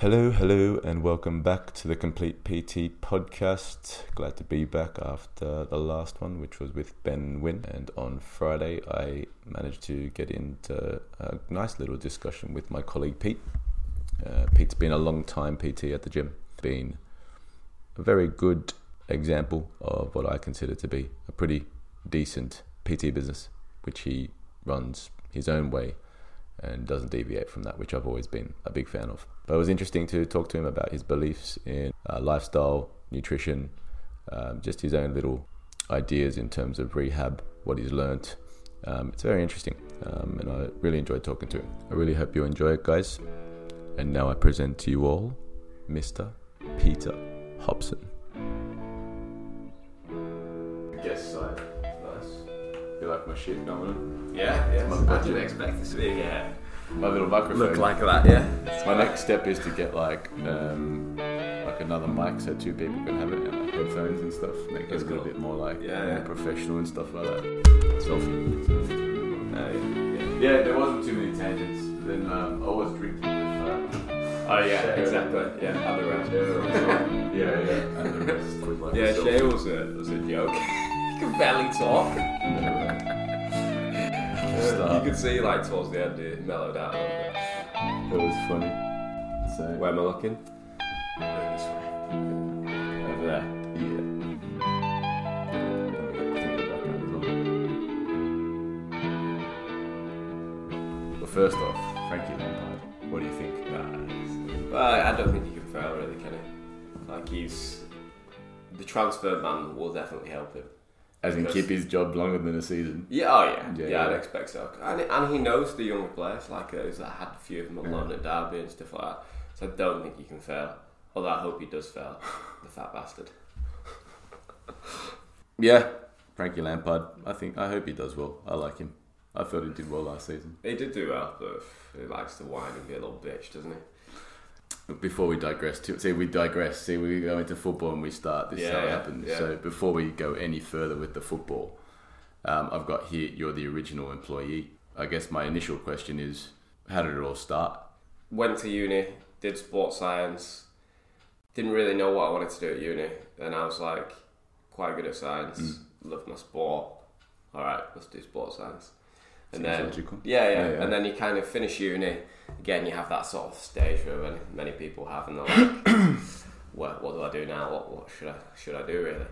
Hello, hello, and welcome back to the Complete PT podcast. Glad to be back after the last one, which was with Ben Winn. And on Friday, I managed to get into a nice little discussion with my colleague Pete. Uh, Pete's been a long time PT at the gym, been a very good example of what I consider to be a pretty decent PT business, which he runs his own way and doesn't deviate from that, which I've always been a big fan of. But it was interesting to talk to him about his beliefs in uh, lifestyle, nutrition, um, just his own little ideas in terms of rehab, what he's learnt. Um, it's very interesting, um, and I really enjoyed talking to him. I really hope you enjoy it, guys. And now I present to you all Mr. Peter Hopson. Guest side, nice. You like my shit going? Yeah, yeah. my I budget. didn't expect this to be yeah. My little microphone. Look like that, yeah. My next step is to get like um, like another mic so two people can have it and like headphones and stuff. Make it a little bit more like Yeah, yeah. professional and stuff like that. Selfie. Uh, yeah. Yeah, there wasn't too many tangents. Then um, I was drinking with. Uh, Oh yeah, Shay. exactly. Yeah, and the rest. yeah, yeah, and the rest was like Yeah, Shay was a was a joke. he could barely talk. You could see like towards the end it mellowed out a little bit. That was funny. So Where am I looking? This way. Over there. yeah. Well, first off, Frankie Lampard. What do you think? Well, I don't think he can fail really, can he? Like he's the transfer man will definitely help him. As in keep his job longer than a season. Yeah, oh yeah, Yeah, yeah, I'd expect so. And, and he knows the younger players, like uh, he's had a few of them on Yeah. loan at Derby and stuff like that. So I don't think he can fail. Although I hope he does fail, the fat bastard. Yeah, Frankie Lampard. I think. I hope he does well. I like him. I thought he did well last season. He did do well, but he likes to whine and be a little bitch, doesn't he? Before we digress, to, see we digress. See we go into football and we start. This is Yeah, how it yeah, happens. yeah. So before we go any further with the football, um, I've got here. You're the original employee. I guess my initial question is, how did it all start? Went to uni, did sports science. Didn't really know what I wanted to do at uni, and I was like quite good at science. Mm. Loved my sport. All right, let's do sports science. And Seems then logical. Yeah, yeah, Yeah, yeah. And then you kind of finish uni. Again, you have that sort of stage where many, many people have, and they're like, "What, what do I do now? What, what should I should I do really?"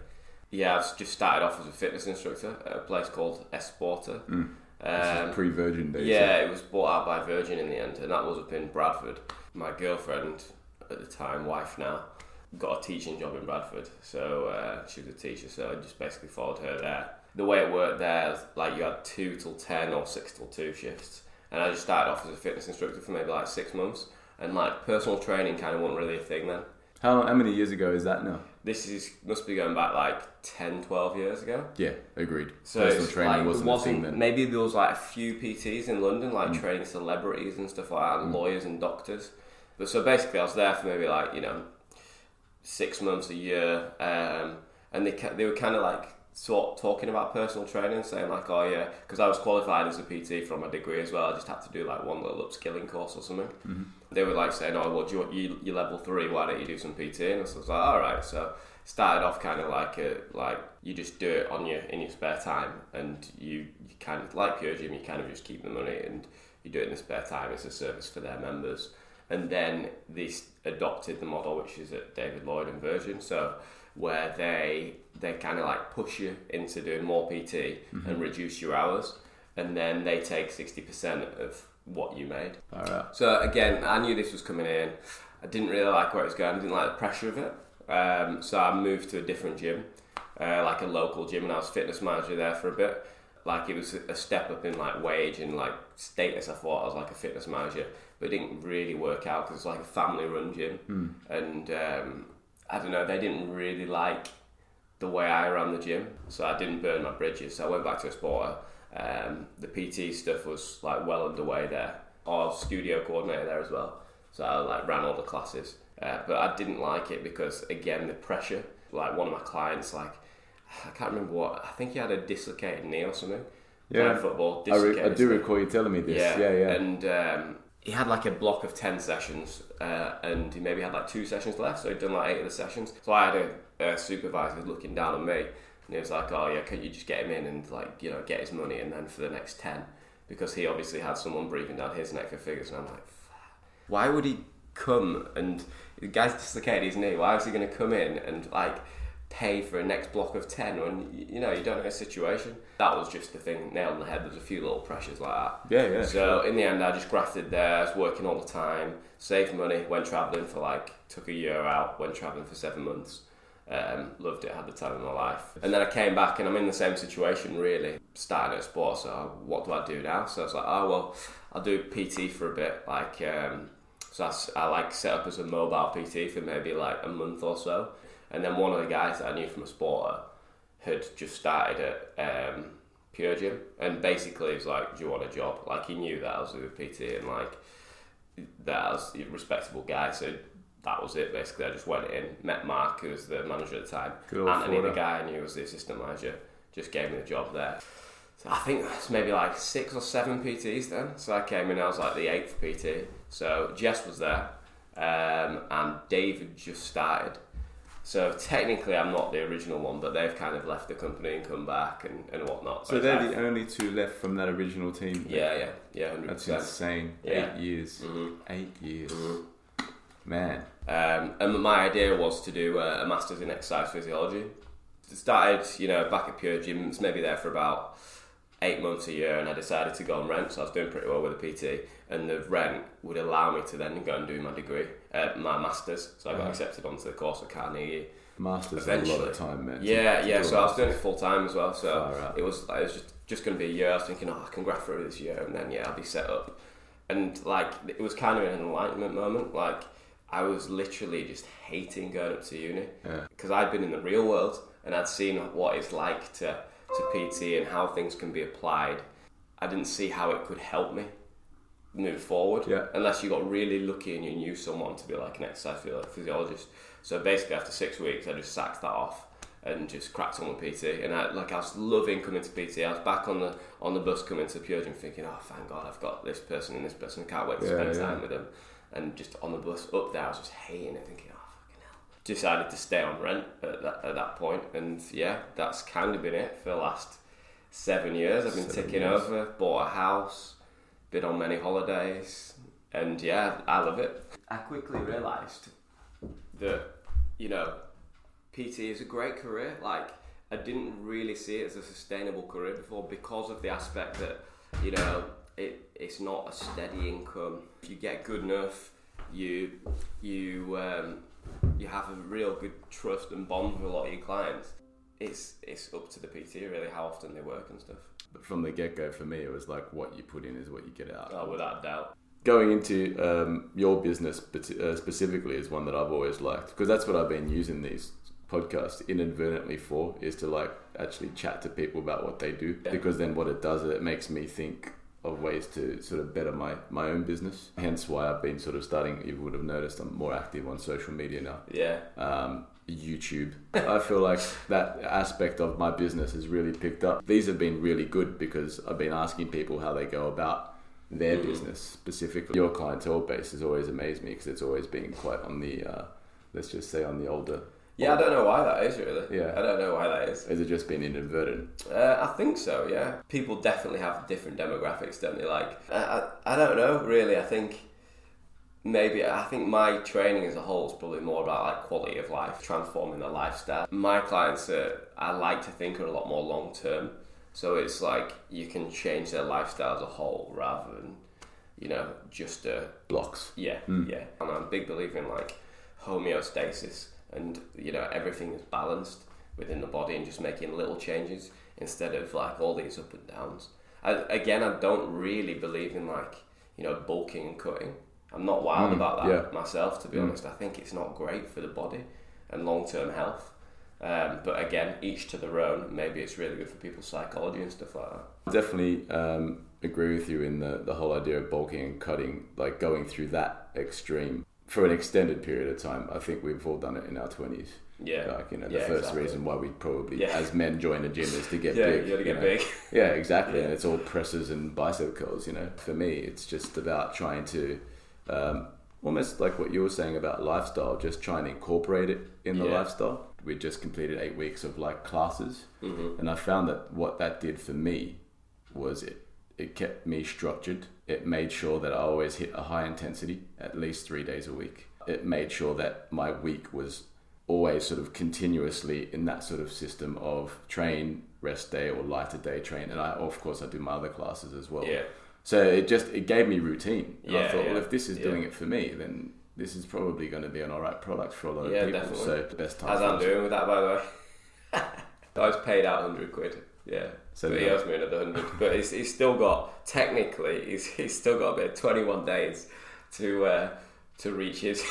Yeah, I've just started off as a fitness instructor at a place called Esporta. Mm. Um, pre-Virgin days. yeah, it was bought out by Virgin in the end, and that was up in Bradford. My girlfriend at the time, wife now, got a teaching job in Bradford, so uh, she was a teacher. So I just basically followed her there. The way it worked there, like you had two till ten or six till two shifts, and I just started off as a fitness instructor for maybe like six months, and like personal training kind of wasn't really a thing then. How how many years ago is that now? This is must be going back like 10, 12 years ago. Yeah, agreed. So Personal training like, wasn't, a thing then. Maybe there was like a few PTs in London, like Mm. training celebrities and stuff like that, and Mm. lawyers and doctors. But so basically, I was there for maybe like you know six months a year, um, and they ca- they were kind of like sort talking about personal training, saying like, oh yeah, because I was qualified as a PT from my degree as well. I just had to do like one little upskilling course or something. Mhm. They were like saying, oh, well, do you, you you're level three? Why don't you do some PT? And I was like, all right, so started off kind of like a, like you just do it on your in your spare time and you, you kind of like pure gym you kind of just keep the money and you do it in the spare time it's a service for their members and then they adopted the model which is at David Lloyd and Virgin so where they they kind of like push you into doing more PT and reduce your hours and then they take 60% of what you made All right. so again, I knew this was coming in. I didn't really like where it was going. I didn't like the pressure of it. Um, so I moved to a different gym, uh, like a local gym, and I was fitness manager there for a bit. Like it was a step up in like wage and like status. I thought I was like a fitness manager, but it didn't really work out because it's like a family-run gym, Hmm. and um, I don't know. They didn't really like the way I ran the gym, so I didn't burn my bridges. So I went back to Esporta. Um, the PT stuff was like well underway there. Our studio coordinator there as well, so I like ran all the classes. Uh, but I didn't like it because again the pressure. Like one of my clients, like I can't remember what. I think he had a dislocated knee or something. Yeah. Football. I, re- I do recall you telling me this. Yeah, yeah. And um, he had like a block of 10 sessions uh, and he maybe had like two sessions left so he'd done like eight of the sessions. So i had a, a supervisor looking down on me and he was like oh yeah can't you just get him in and like you know get his money and then for the next 10 because he obviously had someone breathing down his neck for figures and i'm like why would he come and the guy's dislocated his knee why is he going to come in and like pay for a next block of 10 when you know you don't know a situation. That was just the thing nailed on the head. There's a few little pressures like that. Yeah, yeah. so in the end i just grafted there. I was working all the time. Saved money. Went travelling for like took a year out. Went travelling for seven months. Um, loved it. Had the time of my life. And then i came back and i'm in the same situation really. Starting at sport so what do i do now? So i was like oh well i'll do pt for a bit. Like um, so I like set up as a mobile pt for maybe like a month or so and then one of the guys that I knew from Esporta had just started at um, Pure Gym, and basically he was like, "Do you want a job?" Like he knew that I was a PT, and like that I was a respectable guy, so that was it. Basically, I just went in, met Mark, who was the manager at the time, Good old Anthony, the guy I knew was the assistant manager, just gave me the job there. So I think that's maybe like six or seven PTs then. So I came in, I was like the eighth PT. So Jess was there, um, and David just started. So technically, I'm not the original one, but they've kind of left the company and come back and, and whatnot. So they're I've- the only two left from that original team. yeah, yeah, yeah, hundred That's insane. Yeah. Eight years. Mhm. Eight years. Mhm. Man. Um, and my idea was to do a, a master's in exercise physiology. Started, you know, back at Pure Gyms, maybe there for about eight months a year, and I decided to go on rent. So I was doing pretty well with the PT, and the rent would allow me to then go and do my degree, uh, my masters. So I got Mhm. accepted onto the course at Carnegie. Masters a lot Eventually. of time, man. Yeah, yeah. So I was doing it full time as well. So it was it was just just going to be a year. I was thinking, oh, I can graph through this year, and then yeah, I'll be set up. And like it was kind of an enlightenment moment. Like I was literally just hating going up to uni Yeah. because I'd been in the real world and I'd seen what it's like to to PT and how things can be applied. I didn't see how it could help me move forward Yeah. unless you got really lucky and you knew someone to be like an exercise physio- physiologist. So basically, after six weeks, I just sacked that off and just cracked on with PT. And I like I was loving coming to PT. I was back on the on the bus coming to Gym, thinking, oh, thank God, I've got this person and this person. I can't wait to Yeah, spend yeah. time with them. And just on the bus up there, I was just hating it, thinking, oh, fucking hell. Decided to stay on rent at that, at that point, and yeah, that's kind of been it for the last seven years. I've been Seven ticking years. over, bought a house, been on many holidays, and yeah, I love it. I quickly realised that, you know, PT is a great career. Like, I didn't really see it as a sustainable career before because of the aspect that, you know, it, it's not a steady income. If you get good enough, you you um, you have a real good trust and bond with a lot of your clients. It's it's up to the PT really how often they work and stuff. But from the get go, for me, it was like what you put in is what you get out. Oh, without a doubt. Going into um, your business uh, specifically is one that I've always liked because that's what I've been using these podcasts inadvertently for is to like actually chat to people about what they do Yeah. because then what it does is it makes me think of ways to sort of better my, my own business hence why I've been sort of starting you would have noticed I'm more active on social media now Yeah. um, YouTube. I feel like that aspect of my business has really picked up. These have been really good because I've been asking people how they go about their Mhm. business specifically. Your clientele base has always amazed me because it's always been quite on the, uh, let's just say, on the older. Yeah, I don't know why that is really. Yeah. I don't know why that is. Has it just been inadvertent? Uh, I think so. Yeah, people definitely have different demographics, don't they? Like, I, I, I don't know really. I think maybe I think my training as a whole is probably more about like quality of life, transforming the lifestyle. My clients are, I like to think are a lot more long term. So it's like you can change their lifestyle as a whole rather than, you know, just a Blocks. yeah, Mm. yeah. And I'm a big believer in like homeostasis and you know everything is balanced within the body and just making little changes instead of like all these up and downs. I, again, I don't really believe in like you know bulking and cutting. I'm not wild Mm, about that yeah. myself, to be Mm. honest. I think it's not great for the body and long term health. Um, but again, each to their own. Maybe it's really good for people's psychology and stuff like that. I definitely um, agree with you in the, the whole idea of bulking and cutting, like going through that extreme for an extended period of time. I think we've all done it in our 20s. Yeah. Like you know, the Yeah, first exactly. reason why we probably Yeah. as men join a gym is to get yeah, big. you gotta get know. big. Yeah, exactly. Yeah. And it's all presses and bicep curls, you know. For me, it's just about trying to, um, almost like what you were saying about lifestyle, just trying to incorporate it in the Yeah. lifestyle. We just completed eight weeks of like classes, Mhm. and I found that what that did for me was it it kept me structured. It made sure that I always hit a high intensity at least three days a week. It made sure that my week was always sort of continuously in that sort of system of train, rest day, or lighter day train. And I, of course, I do my other classes as well. Yeah. So it just it gave me routine. And I Yeah, thought, well, if this is yeah. doing it for me, then this is probably going to be an alright product for a lot of Yeah, people. definitely. So the best time. As I'm doing with that, by the way? I was paid out 100 quid. Yeah. So but he owes me another 100. But he's, he's still got, technically, he's, he's still got about 21 days to uh, to reach his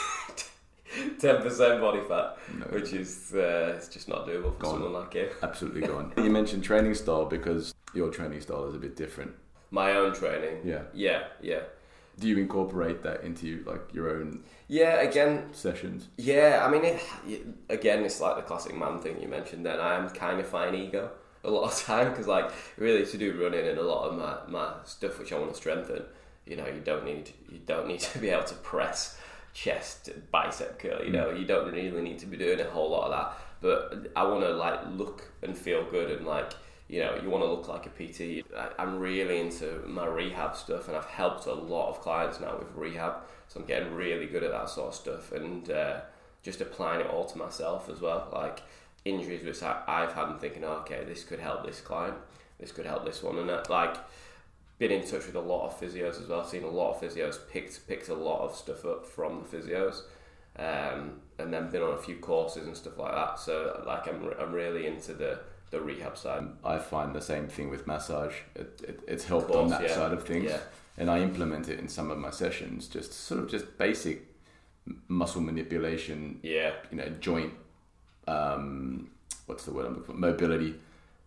10% body fat, No. which is uh, it's just not doable for Gone. someone like him. Absolutely gone. you mentioned training style because your training style is a bit different. My own training. Yeah. Yeah, yeah. Do you incorporate that into like your own Yeah, again, sessions? Yeah, I mean, it, again, it's like the classic man thing you mentioned. Then I am kind of fine ego a lot of time because, like, really to do running and a lot of my, my stuff which I want to strengthen, you know, you don't need you don't need to be able to press chest, bicep curl. You mm. know, you don't really need to be doing a whole lot of that. But I want to like look and feel good and like you know you want to look like a PT. I, I'm really into my rehab stuff, and I've helped a lot of clients now with rehab. So I'm getting really good at that sort of stuff, and uh, just applying it all to myself as well. Like injuries which I, I've had, and thinking, okay, this could help this client, this could help this one, and that, like been in touch with a lot of physios as well. Seen a lot of physios, picked picked a lot of stuff up from the physios, um, and then been on a few courses and stuff like that. So like I'm I'm really into the the rehab side. I find the same thing with massage. It, it, it's helped course, on that yeah. side of things, Yeah. and I implement it in some of my sessions. Just sort of just basic muscle manipulation, Yeah, you know, joint. Um, what's the word I'm looking for? Mobility.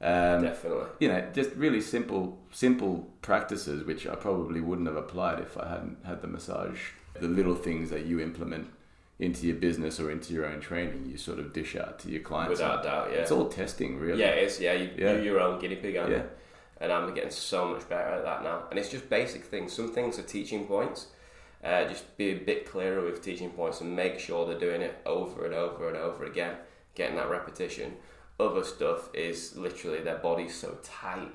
Um, definitely. you know, just really simple, simple practices which I probably wouldn't have applied if I hadn't had the massage. The little things that you implement into your business or into your own training, you sort of dish out to your clients. Without doubt, yeah. It's all testing, really. Yeah, it is. Yeah, you, Yeah. you're your own guinea pig, aren't Yeah. you? And I'm getting so much better at that now. And it's just basic things. Some things are teaching points. Uh, just be a bit clearer with teaching points and make sure they're doing it over and over and over again, getting that repetition. Other stuff is literally their body's so tight.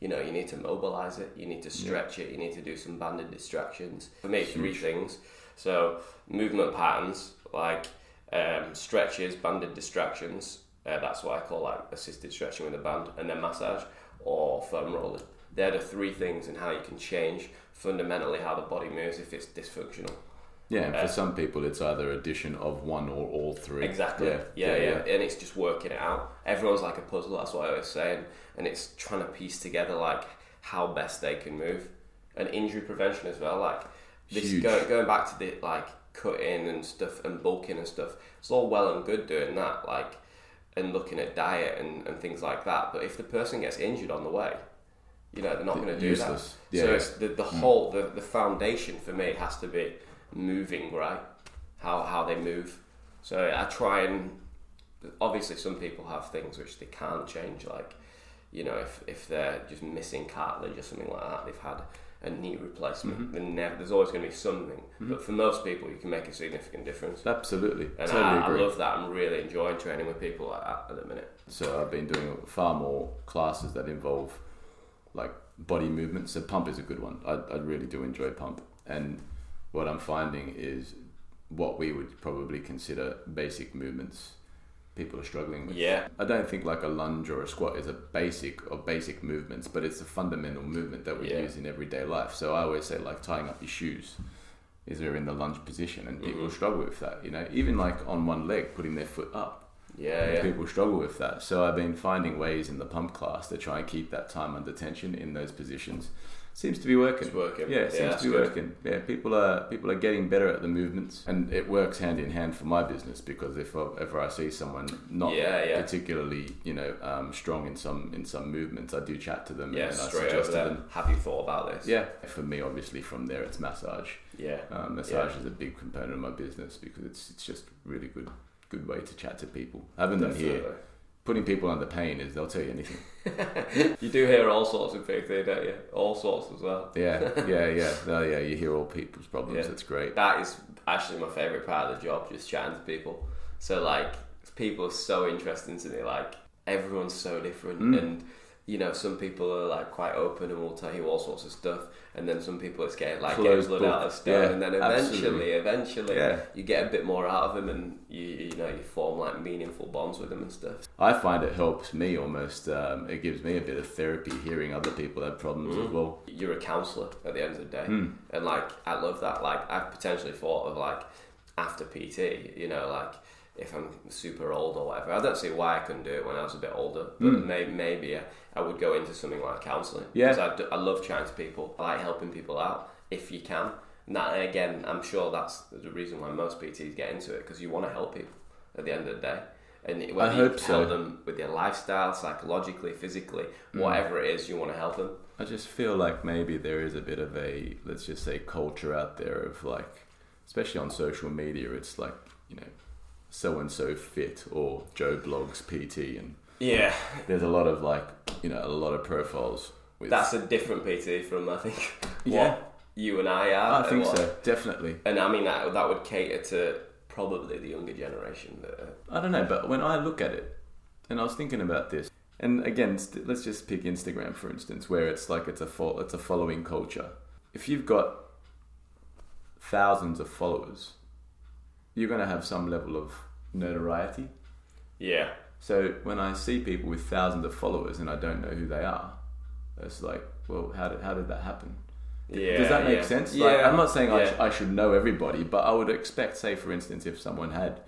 You know, you need to mobilize it, you need to stretch it, you need to do some banded distractions. For me, three things. So, movement patterns like um, stretches, banded distractions. Uh, that's what I call like assisted stretching with a band, and then massage or foam rolling. They're the three things and how you can change fundamentally how the body moves if it's dysfunctional. Yeah, and Uh, for some people, it's either addition of one or all three. Exactly. Yeah yeah, And it's just working it out. Everyone's like a puzzle. That's what I always say, and, and it's trying to piece together like how best they can move, and injury prevention as well. Like this go, going back to the like cutting and stuff and bulking and stuff. It's all well and good doing that, like and looking at diet and, and things like that. But if the person gets injured on the way, you know they're not going to do Useless. that. Yeah. So it's the the mm. whole the, the foundation for me has to be moving right, how how they move. So I try and obviously some people have things which they can't change, like you know if if they're just missing cartilage or something like that, they've had a knee replacement. Mm-hmm. Then never, there's always going to be something. But for most people, you can make a significant difference. Absolutely. And totally I, I love that. I'm really enjoying training with people like that at the minute. So I've been doing far more classes that involve like body movement. So pump is a good one. I, I really do enjoy pump. And what I'm finding is what we would probably consider basic movements. People are struggling with. Yeah, I don't think like a lunge or a squat is a basic or basic movements, but it's a fundamental movement that we Yeah. use in everyday life. So I always say like tying up your shoes is they're in the lunge position and people Mhm. struggle with that. You know, even like on one leg, putting their foot up. yeah, yeah. People struggle with that. So I've been finding ways in the pump class to try and keep that time under tension in those positions. Seems to be working. It's working. Yeah, it seems that's to be good. working. Yeah, people are people are getting better at the movements, and it works hand in hand for my business because if I, ever I see someone not Yeah, yeah. particularly you know um, strong in some in some movements, I do chat to them Yeah, and I suggest to them. Have you thought about this? Yeah, for me, obviously, from there it's massage. Yeah. Um, massage is a big component of my business because it's it's just really good good way to chat to people. Having them here, putting people under pain is they'll tell you anything. you do hear all sorts of things, don't you? All sorts as well. Yeah, yeah, yeah. No, yeah, you hear all people's problems. Yeah. That's great. That is actually my favourite part of the job, just chatting to people. So like, people are so interesting to me. Like, everyone's so different, Mm. and you know, some people are like quite open and will tell you all sorts of stuff, and then some people it's getting like getting blood out of stuff, Yeah, and then eventually, absolutely. eventually, Yeah. you get a bit more out of them, and you you know you form like meaningful bonds with them and stuff. I find it helps me almost. Um, it gives me a bit of therapy hearing other people have problems Mm. as well. You're a counsellor at the end of the day, Mm. and like I love that. Like I've potentially thought of like after PT, you know, like if I'm super old or whatever. I don't see why I couldn't do it when I was a bit older, but Mm. maybe maybe I, I would go into something like counselling. Yeah. because I love chatting to people. I like helping people out if you can. And that again, I'm sure that's the reason why most PTs get into it because you want to help people at the end of the day. And whether hope you so. help them with their lifestyle, psychologically, physically, Mm. whatever it is, you want to help them. I just feel like maybe there is a bit of a let's just say culture out there of like, especially on social media, it's like you know, so and so fit or Joe Bloggs PT, and Yeah, there's a lot of like you know a lot of profiles. With, That's a different PT from I think what Yeah. you and I are. I think What- so, definitely. And I mean that that would cater to probably the younger generation. That, uh, I don't know, but when I look at it, and I was thinking about this, and again, st- let's just pick Instagram for instance, where it's like it's a fo- it's a following culture. If you've got thousands of followers, you're going to have some level of notoriety. yeah, So when I see people with thousands of followers and I don't know who they are, it's like, well, how did how did that happen? yeah. Does that make yeah. sense? Yeah, Like, I'm not saying I, sh- I should know everybody, but I would expect, say, for instance, if someone had,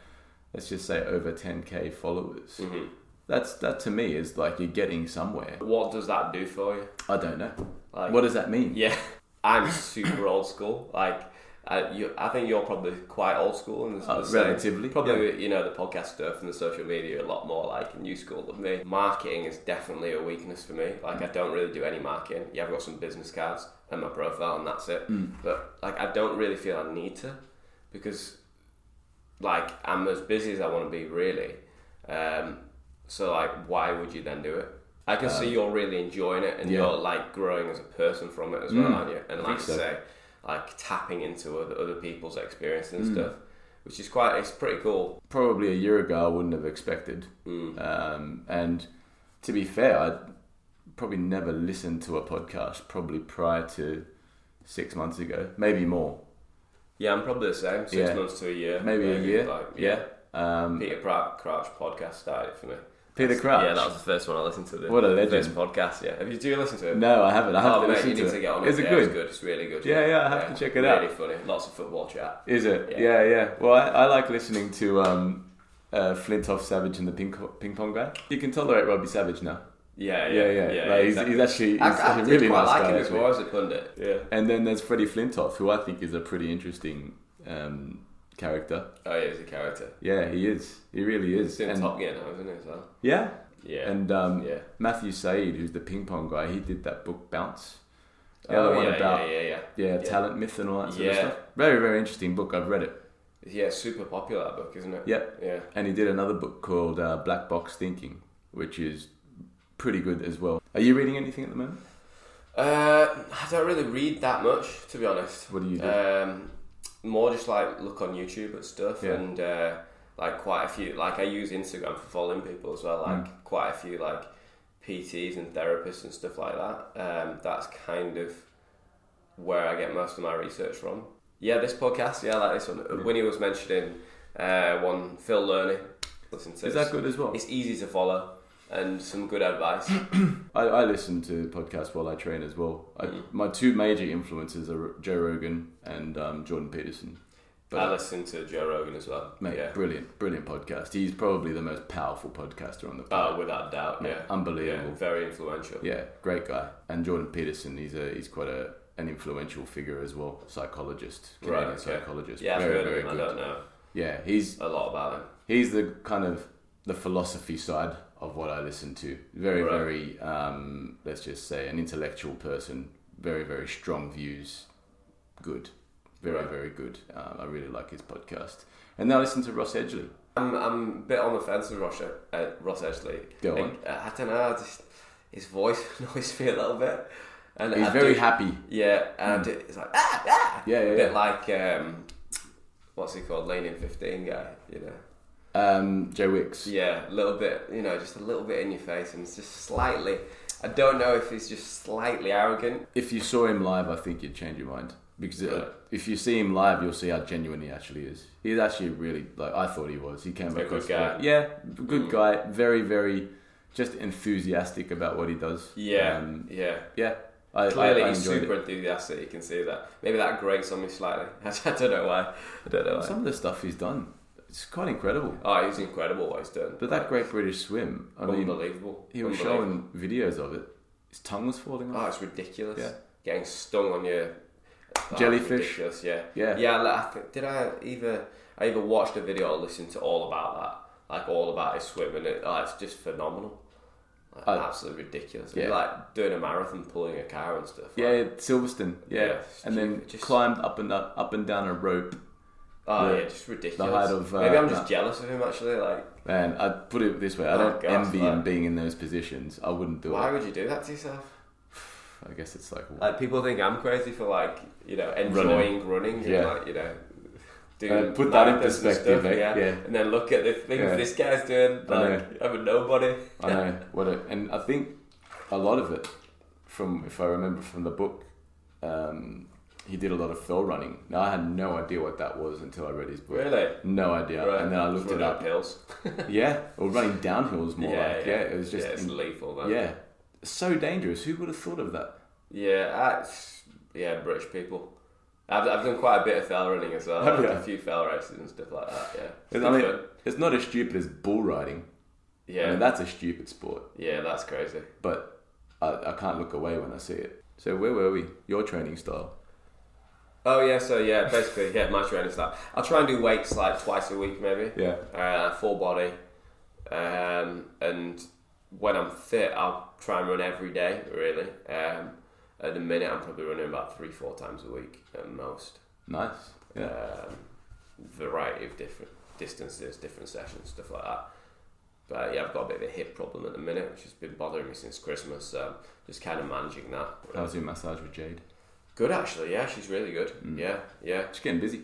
let's just say, over 10k followers, Mhm. that's that to me is like you're getting somewhere. What does that do for you? I don't know. Like, What does that mean? Yeah, I'm super old school. Like, uh, you, I think you're probably quite old school in the, Uh, relatively, Probably, you know, the podcast stuff and the social media a lot more like new school than me. Marketing is definitely a weakness for me. Like, I don't really do any marketing. Yeah, I've got some business cards and my profile, and that's it. Mm. But like, I don't really feel I need to because, like, I'm as busy as I want to be, really. Um, so, like, why would you then do it? I can see Um, you're really enjoying it and yeah. you're like growing as a person from it as well, Mm, aren't you? And I like think so. say, like tapping into other, other people's experience and Mm. stuff, which is quite, it's pretty cool. Probably a year ago, I wouldn't have expected. Mm. Um, and to be fair, I probably never listened to a podcast probably prior to six months ago, maybe more. Yeah, I'm probably the same. Six Yeah. months to a year. Maybe a year. Like, Yeah. yeah. Um, Peter Crouch podcast started for me. Peter Crouch. Yeah, that was the first one I listened to. The, What a the legend. First podcast. Yeah. Have you do you listen to it? No, I haven't. I have oh, to mate, listen you to need it. to get on. Is it yeah, good? It's good. It's really good. Yeah, yeah, I have to check it out. Really funny. Lots of football chat. Is it? Yeah. Yeah, yeah. Well, I, I like listening to um, uh, Flintoff Savage and the ping, ping pong guy. You can tolerate Robbie Savage now. Yeah, Yeah, yeah, yeah. Like, he's, exactly. he's actually he's I, I a really nice like guy. him actually. before as a pundit. Yeah. And then there's Freddie Flintoff, who I think is a pretty interesting um, character. Oh, yeah, he's a character. Yeah, he is. He really is. He's in And- Top Gear now, isn't he? As well? yeah. Yeah. And um, yeah. Matthew Syed, who's the ping pong guy, he did that book Bounce. The Oh, other one yeah, about yeah, yeah, yeah, Yeah. talent myth and all that sort Yeah. of stuff. Very, very interesting book. I've read it. yeah. Yeah, super popular that book, isn't it? Yep. Yeah. And he did another book called uh, Black Box Thinking, which is pretty good as well. Are you reading anything at the moment? Uh, I don't really read that much, to be honest. What do you do? Um, more just like look on YouTube at stuff Yeah. and uh, like quite a few. Like I use Instagram for following people as well. Like Mm. quite a few like PTs and therapists and stuff like that. Um, that's kind of where I get most of my research from. Yeah, this podcast. Yeah, I like this one. Yeah. Winnie was mentioning uh, one Phil Learning. Listen to Is that good as well? It's easy to follow and some good advice. I, I listen to podcasts while I train as well. I, Mm. My two major influences are Joe Rogan and um, Jordan Peterson. I listen to Joe Rogan as well. mate, yeah. brilliant, brilliant podcast. He's probably the most powerful podcaster on the Oh, planet. without doubt. Mate, Yeah. unbelievable. Yeah, very influential. Yeah, great guy. And Jordan Peterson, he's a he's quite a an influential figure as well, psychologist, Canadian Right, okay. psychologist. Yeah, I've very heard very him. I good. don't know Yeah, he's a lot about him. he's the kind of the philosophy side of what I listen to. Very, Right. very, um, let's just say, an intellectual person. Very, very strong views. Good, very, Right. very good. Um, I really like his podcast. And then I listen to Ross Edgley. I'm, I'm a bit on the fence with Ross, uh, Ross Edgley. Go Like, uh, I don't know. I just, his voice annoys me a little bit. And He's I very do- happy. Yeah, and it's like ah, ah. Yeah, yeah, a bit yeah. like um, what's he called, Lean in Fifteen guy. You know. Um, Joe Wicks. Yeah, a little bit, you know, just a little bit in your face, and it's just slightly. I don't know if he's just slightly arrogant. If you saw him live, I think you'd change your mind because Right. if you see him live, you'll see how genuine he actually is. He's actually really like I thought he was. He came He's a across good guy. yeah, good Mm. guy. Very, very just enthusiastic about what he does. Yeah, Um, yeah. yeah. I, Clearly, I, I he's super it. enthusiastic. You can see that. Maybe that grates on me slightly. I don't know why. I don't know why. Some of the stuff he's done, it's quite incredible. Oh, he's incredible what he's done. But that Great British Swim, I mean, unbelievable. he was Unbelievable. showing videos of it. His tongue was falling off. Oh, it's ridiculous. Yeah. Getting stung on your oh, Jellyfish. Yeah. Yeah. Yeah. like, I think, did I either I either watched a video or listened to all about that, like all about his swim, and it, oh, it's just phenomenal. Like, I- absolutely ridiculous. Yeah. Like doing a marathon, pulling a car and stuff. Yeah, Like, Silverstone. Yeah, Yeah, and then just- climbed up and up, up and down a rope. Oh the- yeah, just ridiculous. height of, uh, Maybe I'm just no. jealous of him actually. Like, Man, I'd put it this way: I Oh, don't God, envy him being in those positions. I wouldn't do why it. Why would you do that to yourself? I guess it's like, Like people think I'm crazy for like you know enjoying running, and Yeah. like you know. Uh, put that in and perspective, stuff, eh? yeah. Yeah. and then look at the things Yeah. this guy's doing, I like I'm a nobody. I know what, it, and I think a lot of it, from if I remember from the book, um, he did a lot of fell running. Now I had no idea what that was until I read his book. Really? No idea, Right. and then I looked it up. Hills. Yeah, or running downhills more like. Yeah, it was just yeah, it's in- lethal. Man. yeah, so dangerous. Who would have thought of that? yeah, I, yeah, British people. I've, I've done quite a bit of fell running as well, like you? a few fell races and stuff like that. Yeah, It's, Good I mean, fun. it's not as stupid as bull riding. yeah, I mean, that's a stupid sport, yeah, that's crazy. but I, I can't look away when I see it. So where were we? Your training style? Oh yeah, so yeah, basically, yeah, my training style. I'll try and do weights like twice a week, maybe. Yeah. uh, full body, um, and when I'm fit, I'll try and run every day. Really, um, at the minute, I'm probably running about three, four times a week at most. Nice. Yeah. Um, variety of different distances, different sessions, stuff like that. But yeah, I've got a bit of a hip problem at the minute, which has been bothering me since Christmas. So just kind of managing that. How's your massage with Jade? Good actually, yeah, she's really good. Mm. Yeah, yeah. She's getting busy.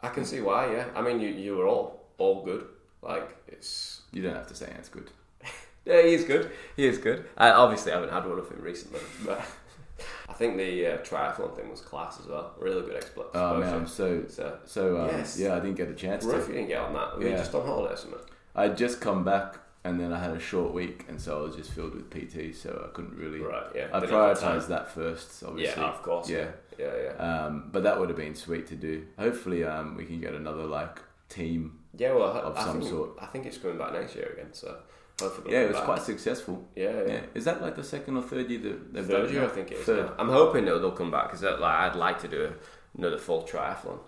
I can see why. Yeah, I mean, you you were all all good. Like it's You don't have to say it's good. Yeah, he is good. He is good. I obviously haven't had one of him recently, but I think the uh, triathlon thing was class as well. Really good exposure. Oh man, so so so. Um, Yes. Yeah, I didn't get a chance rough to. you didn't get on that. Were you Yeah. just on holiday or something? I'd just come back and then I had a short week, and so I was just filled with PT, so I couldn't really. Right. Yeah. I prioritised that first, obviously. Yeah, of course. Yeah. Yeah, yeah. Um, but that would have been sweet to do. Hopefully, um, we can get another like team. Yeah. Well, Of I some think, sort. I think it's coming back next year again. So hopefully. Yeah, it was back. quite successful. Yeah, yeah. Yeah, is that like the second or third year that they've Third done year, I think it is. Third. now. I'm hoping that they'll come back because like I'd like to do another full triathlon.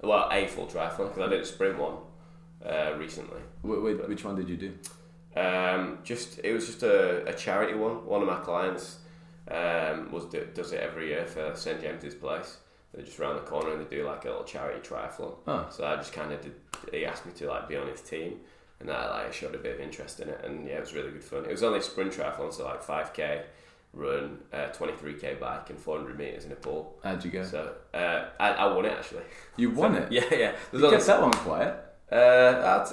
Well, a full triathlon because I did a sprint one uh, recently. Wh- wh- which one did you do? Um, just it was just a, a charity one. One of my clients um, was do, does it every year for St James's Place. They're just around the corner and they do like a little charity triathlon. Oh, So I just kind of did. He asked me to like be on his team, and I like showed a bit of interest in it, and yeah, it was really good fun. It was only a sprint triathlon, so like five k run, twenty three k bike, and four hundred meters in a pool. how'd you go? So uh, I, I won it actually. You won So, it. Yeah, yeah. There's You only, kept that one quiet. Uh,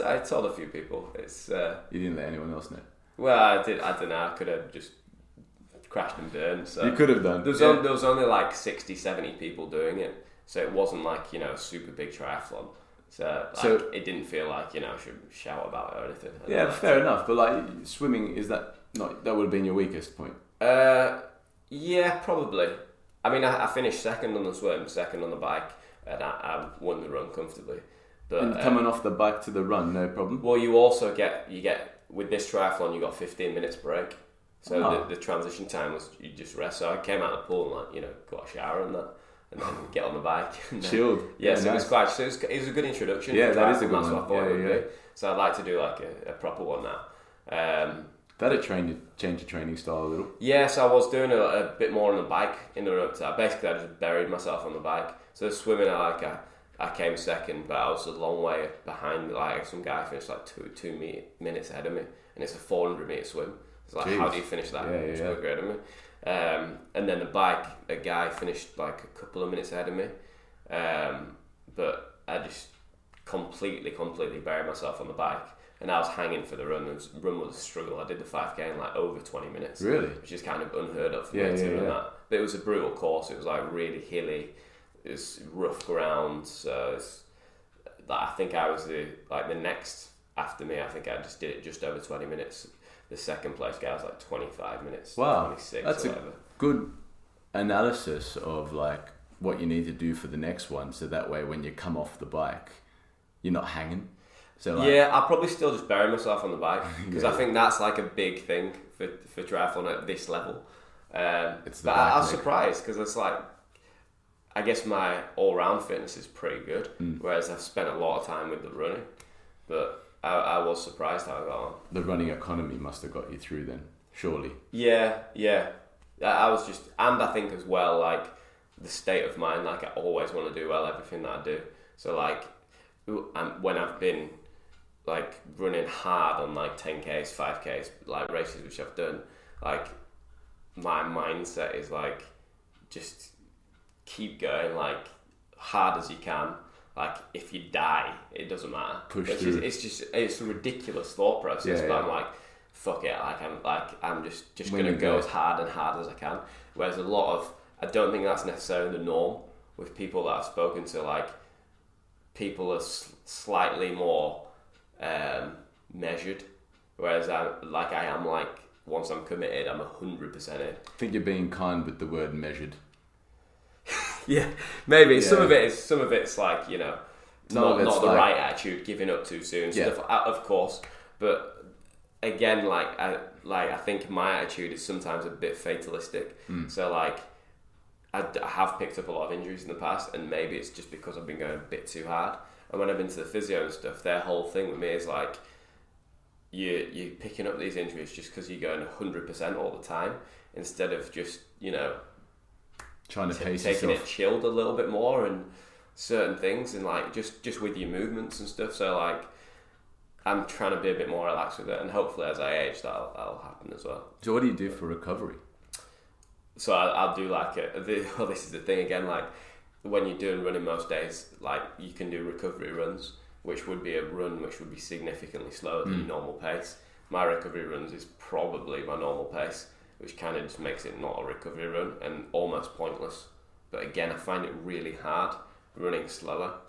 I, I told a few people. It's uh, You didn't let anyone else know. well, I did. I don't know. I could have just crashed and burned. So you could have done. there was, Yeah. on, there was only like 60, 70 people doing it, so it wasn't like you know a super big triathlon. So, like, So- it didn't feel like you know I should shout about it or anything. Yeah, fair enough. But like swimming, is that not that would have been your weakest point? Uh, yeah, probably. I mean, I, I finished second on the swim, second on the bike, and I, I won the run comfortably. But and uh, coming off the bike to the run, no problem. Well, you also get you get with this triathlon, you got 15 minutes break. So Oh. the, the transition time was you just rest. So I came out of the pool and like you know got a shower and that, and then get on the bike. And then, Chilled. yeah, so it was quite. So it was, it was a good introduction. Yeah, that is a good that's. What I thought Yeah, it would yeah. be. So I'd like to do like a, a proper one now. Um, That'd train you, change your training style a little. yeah, so I was doing a, a bit more on the bike in the run up to that. Basically, I just buried myself on the bike. So swimming, I like I, I came second, but I was a long way behind. Like some guy finished like two two me- minutes ahead of me, and it's a 400 meter swim. It's like, how do you finish that Yeah, much yeah, quicker ahead of me? Um, and then the bike, a guy finished like a couple of minutes ahead of me, um, but I just completely, completely buried myself on the bike, and I was hanging for the run. The run was a struggle. I did the 5k in like over 20 minutes Really? which is kind of unheard of for Yeah, me to yeah, run that. But it was a brutal course. It was like really hilly. It was rough ground. So it's, like, I think I was the like the next after me. I think I just did it just over twenty minutes. The second place guy was like twenty five minutes. Wow, twenty six that's a- Good analysis of like what you need to do for the next one, so that way when you come off the bike, you're not hanging. So like, yeah, I'll probably still just bury myself on the bike because I think that's like a big thing for for triathlon at this level. Um, It's the but I, I was surprised because it's like, I guess my all round fitness is pretty good, Mm. whereas I've spent a lot of time with the running. But I, I was surprised how I got on. the running economy must have got you through then, surely. Yeah, yeah. I was just, and I think as well, like the state of mind. Like I always want to do well everything that I do. So like, when I've been like running hard on like 10ks, 5ks, like races which I've done, like my mindset is like just keep going like hard as you can. Like if you die, it doesn't matter. Push Which through. Is, it's just it's a ridiculous thought process, Yeah, but yeah. I'm like, fuck it. Like I'm like I'm just just When gonna go go. as hard and hard as I can. Whereas a lot of I don't think that's necessarily the norm with people that I've spoken to. Like people are slightly more um, measured, whereas I like I am like once I'm committed, I'm hundred percent in. I think you're being kind with the word measured. Yeah, maybe some of it is some of it's like you know not, not the like- right attitude, giving up too soon, Yeah. stuff uh, of course. But again, like I like I think my attitude is sometimes a bit fatalistic. Hmm. So like I have picked up a lot of injuries in the past, and maybe it's just because I've been going a bit too hard. And when I've been to the physio and stuff, their whole thing with me is like you you picking up these injuries just because you're going hundred percent all the time instead of just you know Trying to t- pace taking yourself. it chilled a little bit more and certain things and like just just with your movements and stuff. So like I'm trying to be a bit more relaxed with it, and hopefully as I age, that'll that'll happen as well. So what do you do for recovery? So I, I'll do like a, the, well, this is the thing again. Like when you're doing running most days, like you can do recovery runs, which would be a run which would be significantly slower than hmm. your normal pace. My recovery runs is probably my normal pace, which kind of just makes it not a recovery run and almost pointless. But again, I find it really hard running slower.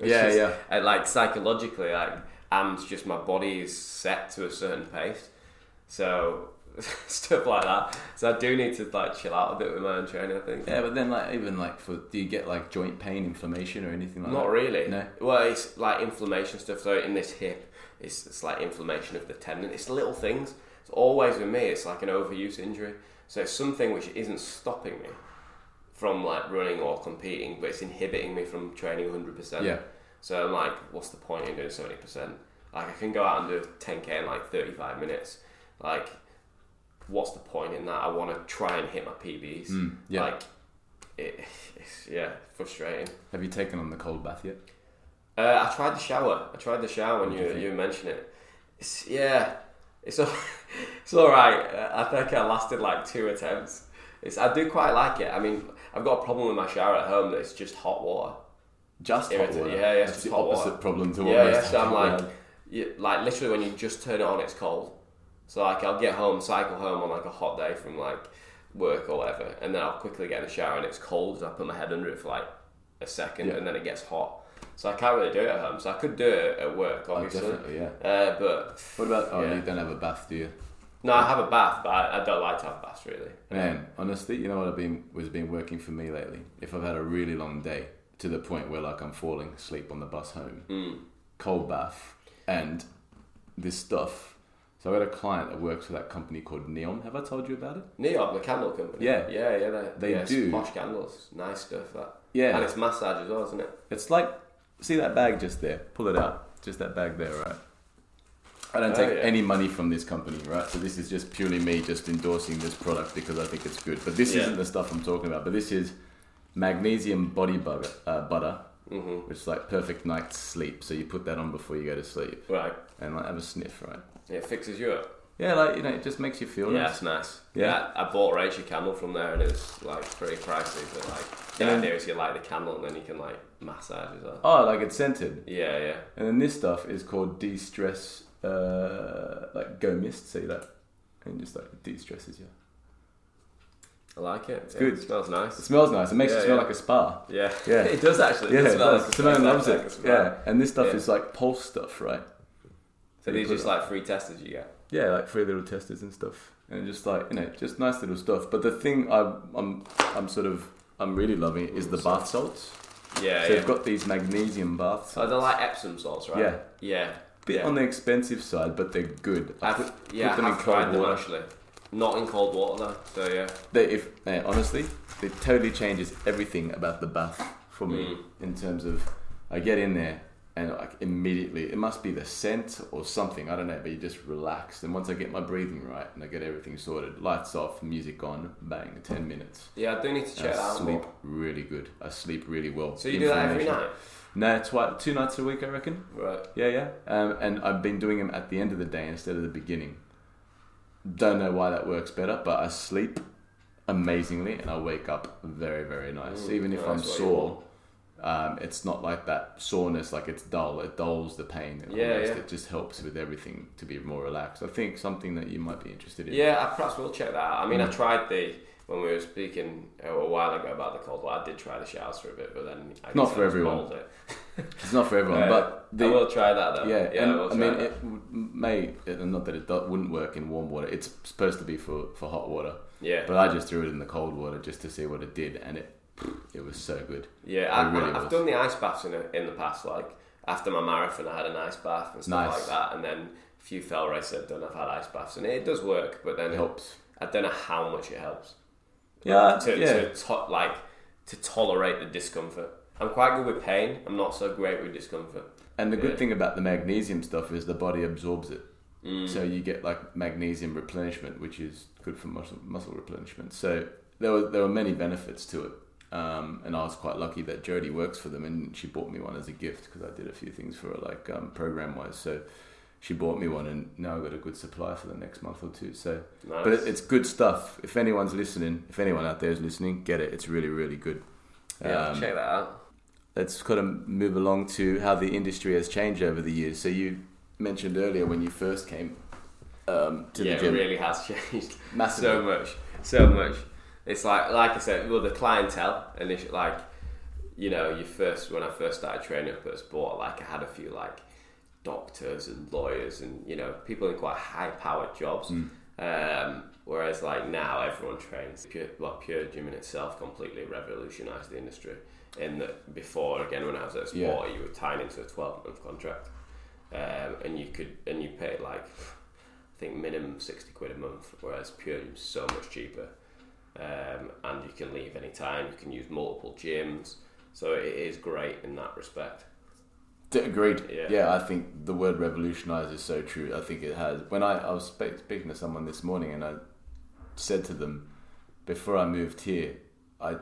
Yeah, is- yeah. and like psychologically, like and just my body is set to a certain pace, so stuff like that. So I do need to like chill out a bit with my own training. I think. Yeah, but then like even like for do you get like joint pain, inflammation, or anything like Not that? really. No. Well, it's like inflammation stuff. So in this hip, it's, it's like inflammation of the tendon. It's little things. It's always with me. It's like an overuse injury. So it's something which isn't stopping me from like running or competing, but it's inhibiting me from training 100%. Yeah. So I'm like, what's the point in doing 70%? Like I can go out and do 10k in like 35 minutes. Like, what's the point in that? I want to try and hit my PBs. Mm, yeah. Like, it, it's yeah, frustrating. Have you taken on the cold bath yet? Uh, I tried the shower. I tried the shower when you you you mentioned it. It's, yeah, it's all, it's all right. I think I lasted like two attempts. It's I do quite like it. I mean, I've got a problem with my shower at home that it's just hot water. Just hot water. yeah, yeah, it's That's just the hot opposite water. problem to what Yeah, yeah. So I'm like, you, like literally when you just turn it on, it's cold. So like I'll get home, cycle home on like a hot day from like work or whatever, and then I'll quickly get in the shower and it's cold. So I put my head under it for like a second, Yeah. and then it gets hot. So I can't really do it at home. So I could do it at work, Oh, obviously. definitely, yeah. Uh, but What about? Oh, Yeah. you don't have a bath, do you? no, I have a bath, but I, I don't like to have baths really. Man, honestly, you know what I've been was been working for me lately. If I've had a really long day to the point where like I'm falling asleep on the bus home, Mm. cold bath and this stuff. So I got a client that works for that company called Neom. Have I told you about it? Neom, the candle company. Yeah. yeah, yeah. They, They yeah, do. posh candles, nice stuff. That Yeah. and it's massage as well, isn't it? It's like, see that bag just there? Pull it out. Just that bag there, right? I don't Oh, take yeah. any money from this company, right? So this is just purely me just endorsing this product because I think it's good. But this Yeah. isn't the stuff I'm talking about. But this is magnesium body butter, uh, butter hmm which is like perfect night's sleep. So you put that on before you go to sleep Right. and like have a sniff, right? It fixes you up. Yeah, like you know, it just makes you feel Yeah, nice. it's nice. Yeah. Yeah, I, I bought Rachel candle from there, and it was like pretty pricey. But like, the Yeah. idea is you light the candle, and then you can like massage as well. Oh, like it's scented. Yeah, yeah. And then this stuff is called de-stress, uh, like go mist. See that? And just like de-stresses you. I like it. It's good. It smells nice. It smells nice. It makes Yeah, it smell yeah. like a spa. Yeah, Yeah. it does actually. Yeah, it it smells does. Simone exactly loves it. smell. Yeah, and this stuff Yeah. is like pulse stuff, right? So You these just like free testers you get. Yeah, like free little testers and stuff, and just like you know, just nice little stuff. But the thing I, I'm, I'm sort of, I'm really loving is the bath salts. Yeah, So yeah. you've got these magnesium bath so salts. they're like Epsom salts, right? Yeah. Yeah. Bit yeah. on the expensive side, but they're good. I put, yeah, put them I in cold tried them water. actually. Not in cold water though. So yeah. They, if eh, honestly, it totally changes everything about the bath for me Mm. in terms of I get in there and like immediately it must be the scent or something I don't know, but you just relaxed. And once I get my breathing right and I get everything sorted, lights off, music on, bang, ten minutes. Yeah, I do need to check I that out sleep really good. I sleep really well. So you do that every night, No, twi- two nights a week, I reckon. right? Yeah, yeah. Um, and I've been doing them at the end of the day instead of the beginning. Don't know why that works better, but I sleep amazingly and I wake up very, very nice. Mm, Even if yeah, I'm sore, um, it's not like that soreness, like it's dull. It dulls the pain. Yeah, yeah. It just helps with everything to be more relaxed. I think something that you might be interested in. Yeah, I perhaps will check that out. I mean, I Mm. tried the when we were speaking a while ago about the cold water. I did try the showers for a bit, but then I Not for everyone. It. It's not for everyone, but I will try that though. Yeah, yeah. I, I mean, that. it may not that it wouldn't work in warm water. It's supposed to be for, for hot water, yeah, but I just threw it in the cold water just to see what it did, and it it was so good. yeah. I, really I've was. done the ice baths in, a, in the past. Like after my marathon, I had an ice bath and stuff Nice. like that, and then a few fell races I've done. I've had ice baths, and it does work. But then It helps. I don't know how much it helps. Yeah, to, yeah. to to like to tolerate the discomfort. I'm quite good with pain. I'm not so great with discomfort. And the good thing about the magnesium stuff is the body absorbs it, Mm. so you get like magnesium replenishment, which is good for muscle muscle replenishment. So there were there were many benefits to it. Um, and I was quite lucky that Jodie works for them, and she bought me one as a gift because I did a few things for her, like um, program wise. So she bought me one, and now I've got a good supply for the next month or two. So Nice. But it, it's good stuff. If anyone's listening, if anyone out there is listening, get it. It's really, really good. yeah, Um, check that out. let's kind of move along to how the industry has changed over the years. So you mentioned earlier when you first came um, to yeah, the gym, it really has changed massively. so much, so much. It's like, like I said, well, the clientele and it's like, you know, you first when I first started training up at Esporta, like I had a few like doctors and lawyers and you know people in quite high powered jobs. Mm. Um, whereas like now everyone trains. Pure, well, pure gym in itself completely revolutionised the industry. In that before, again, when I was at Yeah. Esporta, you were tied into a twelve month contract, um, and you could and you paid like I think minimum sixty quid a month, whereas pure gym's so much cheaper. Um, and you can leave any time. You can use multiple gyms, so it is great in that respect. D- Agreed. Yeah. Yeah. I think the word revolutionise is so true. I think it has. When I, I was spe- speaking to someone this morning and I said to them, before I moved here, I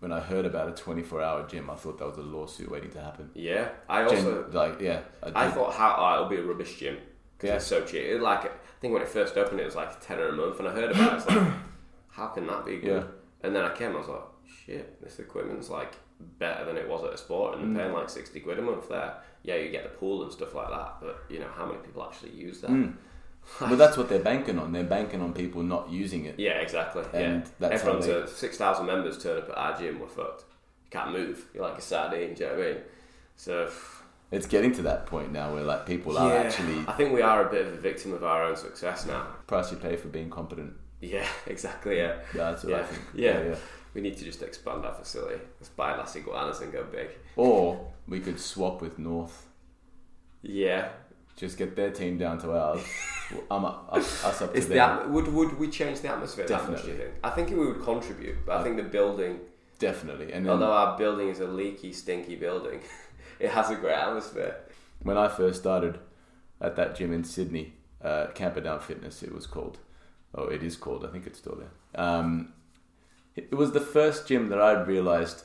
when I heard about a 24 hour gym, I thought that was a lawsuit waiting to happen. Yeah, I Gen- also like, yeah. I did. thought how oh, it'll be a rubbish gym because Yeah. it's so cheap. It, like I think when it first opened, it was like a tenner a month, and I heard about it. It's like, how can that be good? And then I came, I was like, shit, this equipment's like better than it was at Esporta, and Mm. they're paying like sixty quid a month there. Yeah, you get the pool and stuff like that, but you know how many people actually use that? Mm. Well, that's what they're banking on. They're banking on people not using it. Yeah, exactly. And yeah, that's everyone's they- six thousand members turn up at our gym. We're fucked. You can't move. You're like a sardine. Do you know what I mean? So It's getting to that point now where like people are actually I think we are a bit of a victim of our own success now. price you pay for being competent. Yeah, exactly. Yeah, Yeah, that's what I Yeah. think. Yeah. we need to just expand our facility. Let's buy Las Iguanas and go big. Or we could swap with North. Yeah, Just get their team down to ours. I'm up, up, us up to them. would would we change the atmosphere that much? Definitely. think? I think it would contribute, but I think the building, Definitely. And then although our building is a leaky, stinky building, it has a great atmosphere. when I first started at that gym in Sydney, uh, Camperdown Fitness, it was called. Oh, it is called. I think it's still there. Um, it, it was the first gym that I'd realised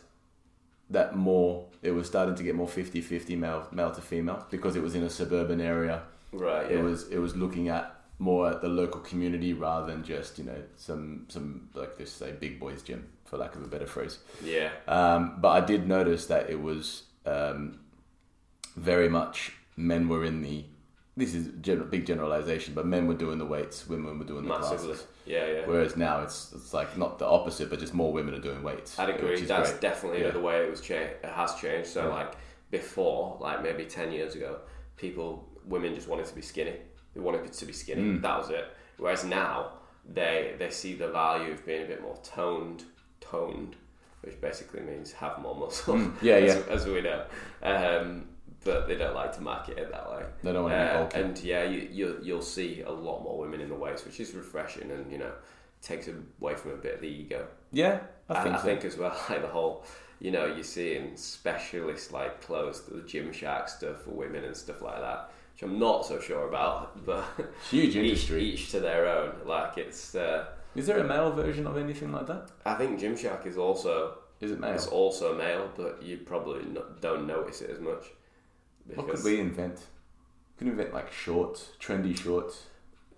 that more it was starting to get more 50-50 male male to female because it was in a suburban area. Right. Yeah. It was it was looking at more at the local community rather than just you know some some like this say big boys gym for lack of a better phrase. yeah. Um, but I did notice that it was um, very much men were in the. This is general, big generalization, but men were doing the weights, women were doing the Massively. classes. Yeah. Yeah. Whereas now it's it's like not the opposite, but just more women are doing weights. I'd agree. That's great. definitely Yeah. the way it was changed. It has changed. So Yeah. like before, like maybe ten years ago, people, women just wanted to be skinny. They wanted to be skinny. Mm. That was it. Whereas now, they they see the value of being a bit more toned, toned, which basically means have more muscle. Mm. Yeah, as, yeah. as we know. Um, but they don't like to market it that way. They don't want to be Uh, bulky. and yeah, you, you you'll see a lot more women in the weights, which is refreshing, and you know takes away from a bit of the ego. yeah, I I, think I so. think as well, like the whole, you know, you're seeing specialist like clothes, the Gymshark stuff for women and stuff like that, which I'm not so sure about, but Huge each, industry. each to their own. Like it's, uh, Is there a male version of anything like that? I think Gymshark is also Is it male? it's also male, but you probably not, don't notice it as much. What could we invent? Could invent like shorts, trendy shorts.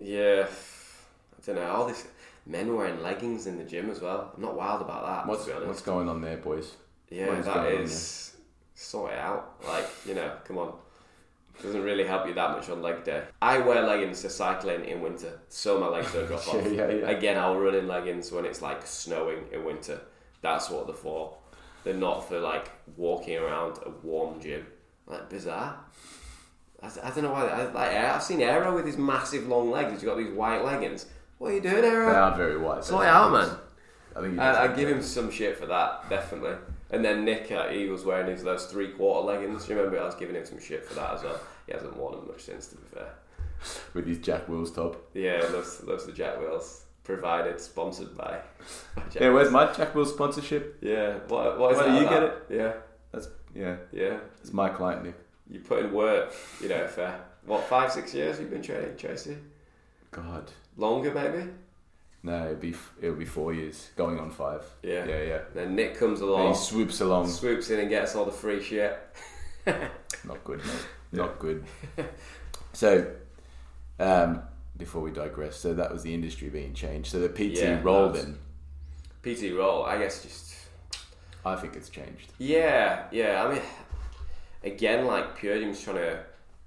Yeah, I don't know. All this men wearing leggings in the gym as well. I'm not wild about that. What's to be what's going on there, boys? Yeah, What is that is sort it out. Like you know, come on. Doesn't really help you that much on leg day. I wear leggings to cycling in winter, so my legs don't drop off. Yeah, yeah, yeah. Again, I'll run in leggings when it's like snowing in winter. That's what they're for. They're not for like walking around a warm gym. Like bizarre. I, I don't know why. I, like I've seen Aero with his massive long legs. He's got these white leggings. What are you doing, Arrow? They are very white. Sort it out, man. I think I, I give him some shit for that, definitely. And then Nick, uh, he was wearing his those three quarter leggings. You remember I was giving him some shit for that as well. He hasn't worn them much since, to be fair. with his Jack Wills top. Yeah, loves those the Jack Wills. provided, sponsored by. by Jack Yeah, where's my Jack Wills sponsorship? Yeah, what, what is Why that do you about? get it? Yeah, That's yeah, yeah. it's my client Nick. You put in work, you know. For what five, six years you've been training, Tracy? God, Longer, maybe. no, it'll be it'll be four years, going on five. Yeah. yeah, yeah. Then Nick comes And along, he swoops along. swoops in and gets all the free shit. Not good, mate. Not good. So, um, before we digress, so that was the industry being changed. So the PT Yeah, role then, PT role, I guess, just I think it's changed. Yeah, yeah. I mean, again, like Pure Gym's trying to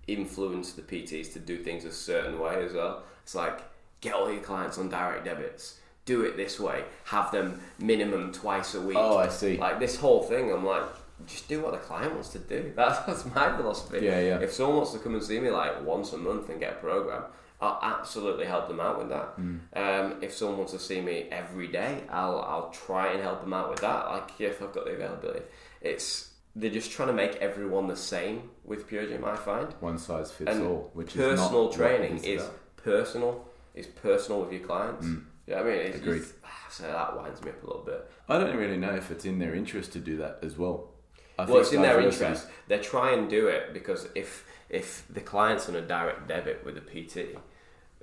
influence the PTs to do things a certain way as well. It's like get all your clients on direct debits. Do it this way. Have them minimum twice a week. Oh, I see. Like this whole thing, I'm like, just do what the client wants to do. That's, that's my philosophy. Yeah, yeah. If someone wants to come and see me like once a month and get a program, I'll absolutely help them out with that. Hmm. Um, if someone wants to see me every day, I'll I'll try and help them out with that. Like if I've got the availability, it's they're just trying to make everyone the same with Pure Gym. I find One size fits and all, which personal is not training is about. personal. Is personal with your clients. Yeah, I mean, it's, Agreed. it's- so that winds me up a little bit. I don't really know if it's in their interest to do that as well. I well, it's in their interest. They try and do it because if if the client's on a direct debit with a PT,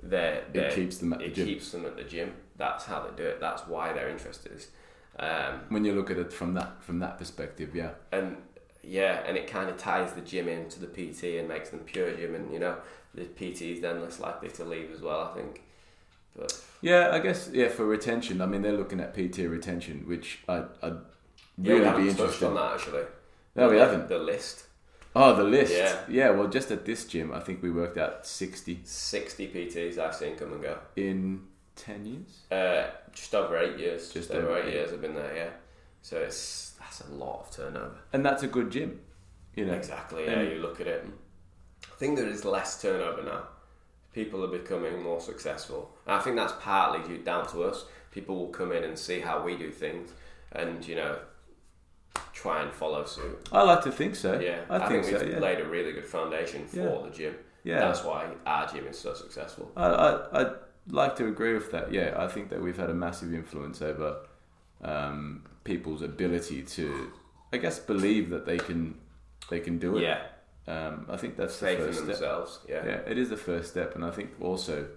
they're, It keeps them at the it gym. keeps them at the gym. That's how they do it. That's why their interest is. Um, When you look at it from that from that perspective, yeah, and yeah, and it kind of ties the gym into the PT and makes them pure gym, and you know the PT is then less likely to leave as well. I think, but yeah. I guess yeah for retention. I mean, they're looking at PT retention, which I I'd yeah, really be interested. on that actually. No, we haven't. The list Oh, the list. Yeah. Yeah, Well, just at this gym, I think we worked out 60. 60 PTs I've seen come and go. in ten years. Uh, just over eight years. Just Just over over eight eight. years I've been there. Yeah, so it's that's a lot of turnover. and that's a good gym. You know, Exactly. Yeah, And- you look at it. I think there is less turnover now. People are becoming more successful. And I think that's partly due down to us. People will come in and see how we do things, and you know, try and follow suit. I like to think so. Yeah, I, think, we've so. Yeah, laid a really good foundation for Yeah. the gym. yeah. That's why our gym is so successful. I, I I'd like to agree with that. Yeah, I think that we've had a massive influence over um, people's ability to, I guess, believe that they can they can do it. Yeah, Um, I think that's the faith in first step. themselves. Yeah. Yeah, it is the first step, and I think also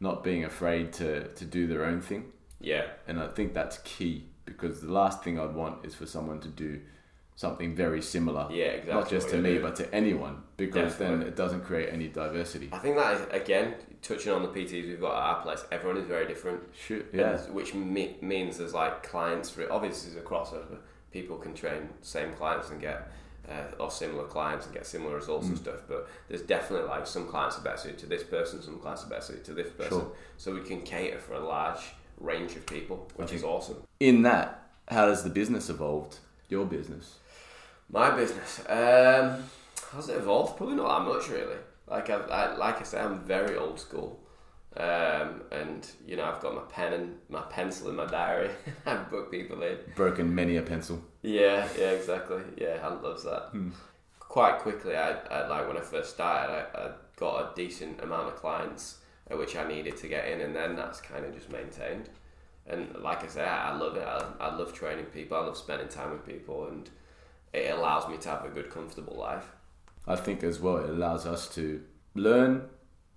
not being afraid to to do their own thing. yeah, and I think that's key because the last thing I'd want is for someone to do something very similar. Yeah, exactly Not just to me, but to anyone, because then it doesn't create any diversity. I think that is again touching on the PTs we've got at our place. Everyone is very different. Shoot, yeah. And which me- means there's like clients for it. obviously there's a crossover. People can train same clients and get uh, or similar clients and get similar results Mm. and stuff. But there's definitely like some clients are better suited to this person, some clients are better suited to this person. Sure. So we can cater for a large range of people, which is awesome. In that, how has the business evolved? Your business. My business, um, has it evolved? Probably not that much, really. Like I've, I, like I say, I'm very old school, um, and you know I've got my pen and my pencil in my diary. I book people in. Broken many a pencil. Yeah, yeah, exactly. Yeah, Hunt loves that. Quite quickly, I, I like when I first started, I, I got a decent amount of clients, which I needed to get in, and then that's kind of just maintained. And like I say, I, love it. I, I love training people. I love spending time with people, and it allows me to have a good, comfortable life. I think as well, it allows us to learn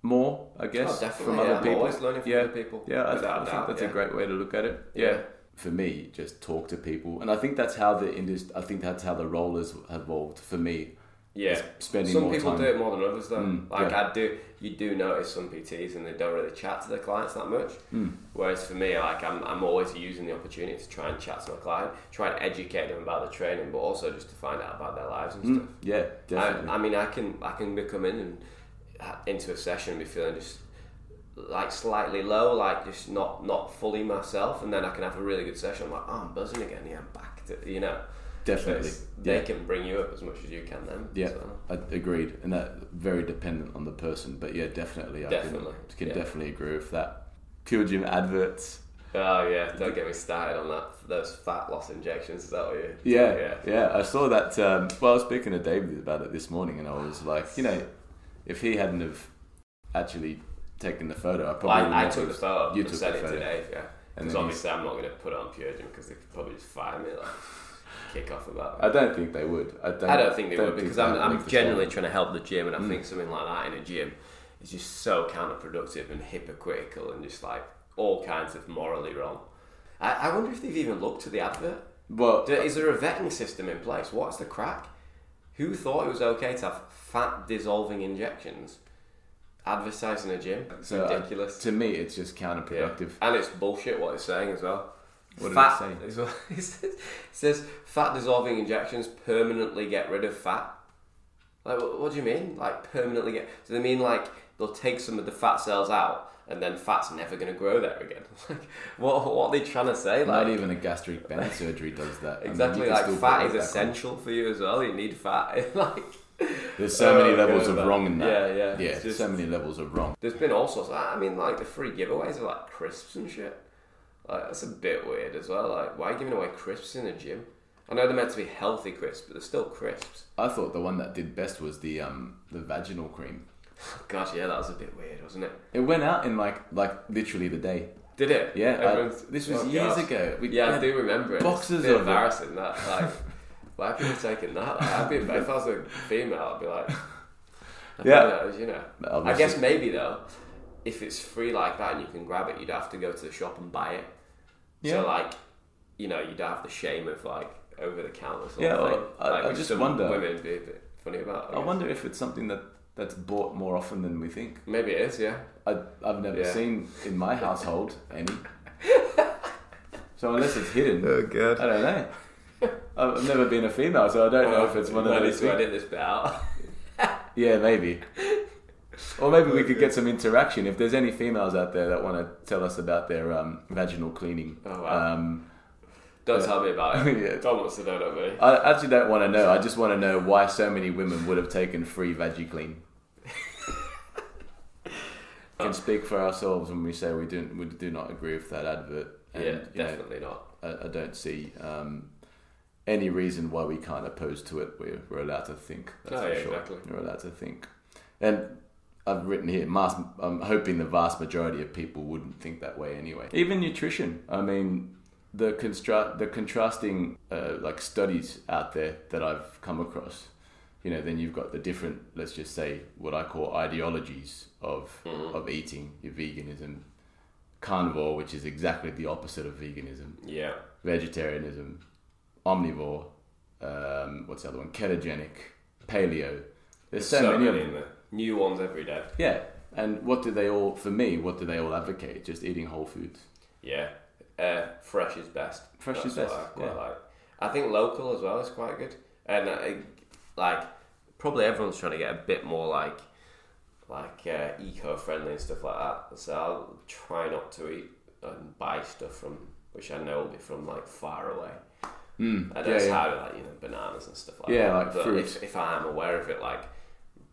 more, I guess, Oh, definitely. from yeah, other I'm people. always learning from yeah. other people. Yeah, I, th- I think that's yeah. a great way to look at it. Yeah. For me, just talk to people, and I think that's how the industry. I think that's how the role has evolved for me. Yeah, spending some people time. do it more than others, though. Mm, like yeah. I do, you do notice some PTs and they don't really chat to their clients that much. Mm. Whereas for me, like I'm, I'm always using the opportunity to try and chat to my client, try and educate them about the training, but also just to find out about their lives and Mm, stuff. yeah, definitely. I, I mean, I can I can be come in and into a session and be feeling just like slightly low, like just not not fully myself, and then I can have a really good session. I'm like, oh, I'm buzzing again. Yeah, I'm back to you know. Definitely. They Yeah. can bring you up as much as you can them. Yeah, so. I agreed, and that very dependent on the person. But yeah, definitely, I Definitely, can, can yeah. definitely agree with that. Pure gym adverts. Oh yeah, don't get me started on that. Those fat loss injections. Is that what you? Yeah, yeah. yeah, I saw that. Um, well, I was speaking to David about it this morning, and I was like, you know, if he hadn't have actually taken the photo, I Well, probably I, I wouldn't took the photo You took the photo. to Dave. Yeah, And because obviously I'm not going to put it on Pure Gym because they could probably just fire me, like kick off about. I don't think they would. I don't. I don't think they would because I'm, I'm genuinely trying to help the gym, and I Mm. think something like that in a gym is just so counterproductive and hypocritical and just like all kinds of morally wrong. I, I wonder if they've even looked at the advert. Well, Do- Is there a vetting system in place? What's the crack? Who thought it was okay to have fat dissolving injections advertising a gym? It's So, uh, ridiculous. to me, it's just Yeah. counterproductive. And it's bullshit what it's saying as well. What fat, it say? what- it says, it says fat dissolving injections permanently get rid of fat. Like, what, what do you mean? Like, permanently get. Do they mean like they'll take some of the fat cells out and then fat's never going to grow there again? like, what, what are they trying to say? Not even a gastric band surgery does that. I mean, exactly, like, fat is back on. essential for you as well. You need fat. like, There's so many Oh, levels of man. wrong in that. Yeah, yeah. Yeah, just- so many levels of wrong. There's been all sorts. Of, I mean, like the free giveaways are like crisps and shit. Like that's a bit weird as well. Like, why are you giving away crisps in a gym? I know they're meant to be healthy crisps, but they're still crisps. I thought the one that did best was the um the vaginal cream. God, yeah, that was a bit weird, wasn't it? It went out in like like literally the day. Did it? Yeah, I- this was oh, years gosh. ago. We Yeah, I do remember it. boxes it's a bit of it. embarrassing that. Like, why are people taking that? Like, I'd be, if I was a female, I'd be like, I Yeah. you know. I guess maybe though, if it's free like that and you can grab it, you'd have to go to the shop and buy it. Yeah. So like, you know, you'd have the shame of like over the counter. Sort Yeah, of well. I- like, I just wonder- Women be a bit funny about. I, I wonder if it's something that that's bought more often than we think. Maybe it is. Yeah. I, I've never Yeah. seen in my household any. so unless it's hidden, Oh god. I don't know. I've I've never been a female, so I don't know if it's one of Might need those. to things. edit this bit out. Yeah, maybe. Or maybe we could get some interaction. If there's any females out there that want to tell us about their um, vaginal cleaning, Oh, wow. um, Don't Yeah. tell me about it. Yeah. Tom wants to know, not me. I actually don't want to know. I just want to know why so many women would have taken free VagiClean. We can speak for ourselves when we say we do we do not agree with that advert. And, yeah, you know, definitely not. I, I don't see um, any reason why we can't oppose to it. We're, we're allowed to think. That's Oh, for yeah, sure. exactly. We're allowed to think. And I've written here, mass, I'm hoping the vast majority of people wouldn't think that way anyway. Even nutrition. I mean, the constra- the contrasting uh, like studies out there that I've come across. You know, then you've got the different, let's just say, what I call ideologies of Mhm. of eating. Your veganism, carnivore, which is exactly the opposite of veganism Yeah. vegetarianism, omnivore, um, what's the other one? Ketogenic, paleo. There's So, so, many of many them. New ones every day. Yeah, and what do they all? For me, what do they all advocate? Just eating whole foods. Yeah. Uh, fresh is best. Fresh That's is best, I quite yeah. like. I think local as well is quite good, and I, like probably everyone's trying to get a bit more like like uh, eco-friendly and stuff like that. So I'll try not to eat and buy stuff from which I know will be from like far away. Mm, I yeah, don't yeah. have like you know bananas and stuff like Yeah, that. Yeah, like but fruits. if, if I am aware of it, like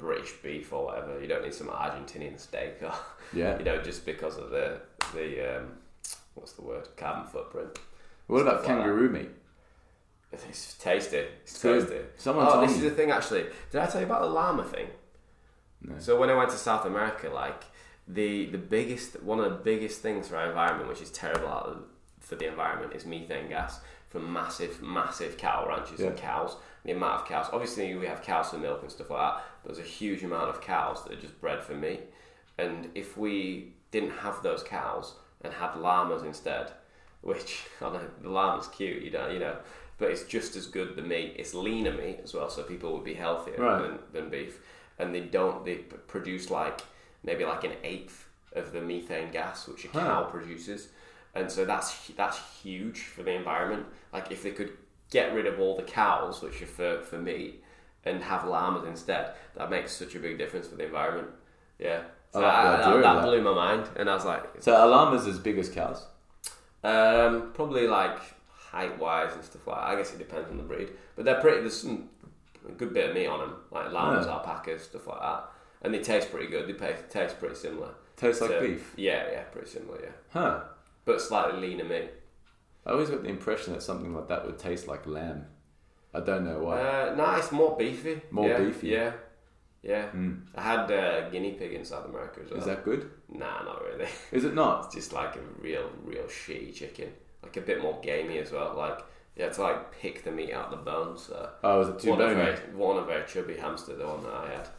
British beef or whatever, you don't need some Argentinian steak or yeah. you know just because of the the um, what's the word carbon footprint. What about stuff like kangaroo meat? It's tasty. It's good. tasty. Someone oh, this me. is the thing actually. Did I tell you about the llama thing? No. So when I went to South America, like the the biggest one of the biggest things for our environment, which is terrible out of, for the environment, is methane gas from massive, massive cow ranches and cows. The amount of cows. Obviously, we have cows for milk and stuff like that. But there's a huge amount of cows that are just bred for meat. And if we didn't have those cows and had llamas instead, which I know the llama's cute, you know, you know, but it's just as good the meat. It's leaner meat as well, so people would be healthier Right. than, than beef. And they don't. They produce like maybe like an eighth of the methane gas which a Huh. cow produces, and so that's that's huge for the environment. Like if they could get rid of all the cows, which are for for meat, and have llamas instead, that makes such a big difference for the environment. Yeah. So I like the I- idea that, of that that. blew my mind, and I was like, So are llamas as big as cows? um, probably like height wise and stuff like that. I guess it depends on the breed, but they're pretty. There's some a good bit of meat on them, like lambs, Yeah. alpacas, stuff like that, and they taste pretty good. They pa- taste pretty similar. Tastes like to- beef. Yeah, yeah, pretty similar. Yeah, Huh. but slightly leaner meat. I always got the impression that something like that would taste like lamb. I don't know why. Uh, no, it's more beefy. More yeah, beefy. Yeah, yeah. Mm. I had uh, guinea pig in South America as well. Is that good? Nah, not really. Is it not? It's just like a real, real shitty chicken. Like a bit more gamey as well. Like you had to like pick the meat out of the bones. So. Oh, was it too one, bony? very, one a very chubby hamster, the one that I had.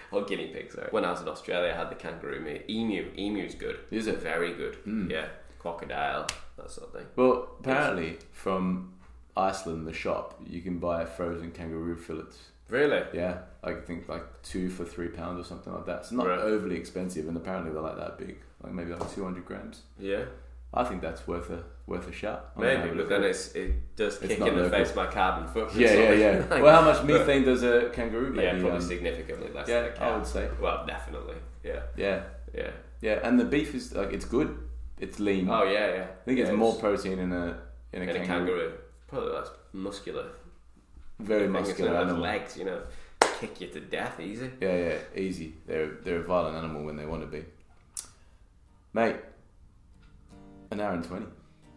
or guinea pig, sorry. When I was in Australia, I had the kangaroo meat. Emu. Emu's good. Is it? Very good. Mm. Yeah. Crocodile, that sort of thing. Well, apparently from Iceland, the shop, you can buy frozen kangaroo fillets. Really? Yeah, I think like two for three pounds or something like that. It's not Right. overly expensive, and apparently they're like that big, like maybe like two hundred grams. Yeah. I think that's worth a worth a shot. I'm gonna Maybe, a but look then at it. it's, it does kick not in the local. face my carbon footprint. yeah, yeah, sort of yeah. thing. Well, how much but- methane does a kangaroo? Yeah, probably um, significantly less yeah, than a I cow. would say. Well, definitely. Yeah. Yeah, Yeah. yeah, and the beef is like it's good. It's lean. Oh, yeah, yeah. I think it's Yeah, more protein in a in a, in a kangaroo. kangaroo. Probably less muscular. Very it's muscular animal. legs, you know, kick you to death easy. Yeah, yeah, easy. They're they're a violent animal when they want to be. Mate, an hour and twenty.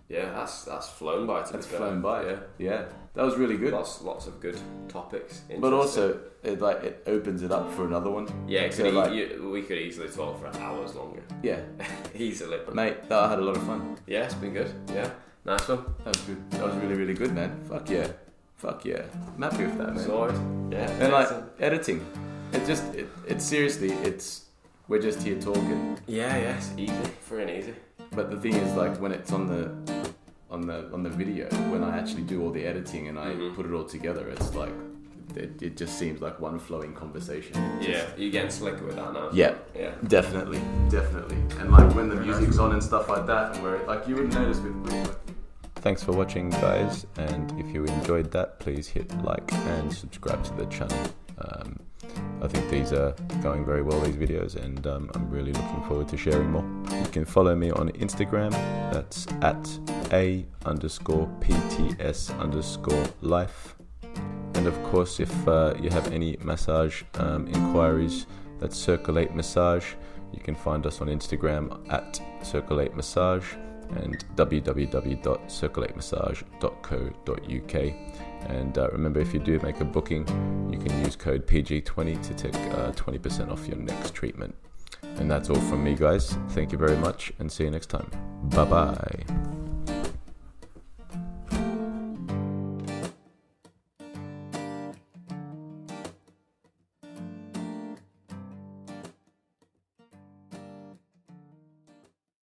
Yeah, that's that's flown by. To That's be fair. flown by. Yeah, Yeah, that was really good. lots lots of good topics. But also, it like it opens it up for another one. yeah, so could like- you, we could easily talk for hours longer, Yeah, easily. mate, that I had a lot of fun. Yeah, it's been good. Yeah, nice one. That was good. That was really, really good, man. Fuck yeah, fuck yeah. I'm happy with that, man. Sorted. Yeah, and like excellent. editing, it just it, it's seriously it's we're just here talking. yeah, yeah, it's easy, free and easy. But the thing is, like when it's on the on the on the video, when I actually do all the editing and I Mhm. put it all together, it's like it, it just seems like one flowing conversation. It Yeah, you're getting slicker with that now. yeah, Yeah. definitely, definitely. And like when the music's on and stuff like that, and where it, like you wouldn't notice with. with Thanks for watching, guys. And if you enjoyed that, please hit like and subscribe to the channel. Um, I think these are going very well, these videos, and um, I'm really looking forward to sharing more. You can follow me on Instagram. That's at a underscore pts underscore life. And of course, if uh, you have any massage um, inquiries, that's Circle8 Massage. You can find us on Instagram at Circle8 Massage and www.circle8massage.co.uk. And uh, remember, if you do make a booking, you can use code PG20 to take uh, 20% off your next treatment. And that's all from me, guys. Thank you very much, and see you next time. Bye bye.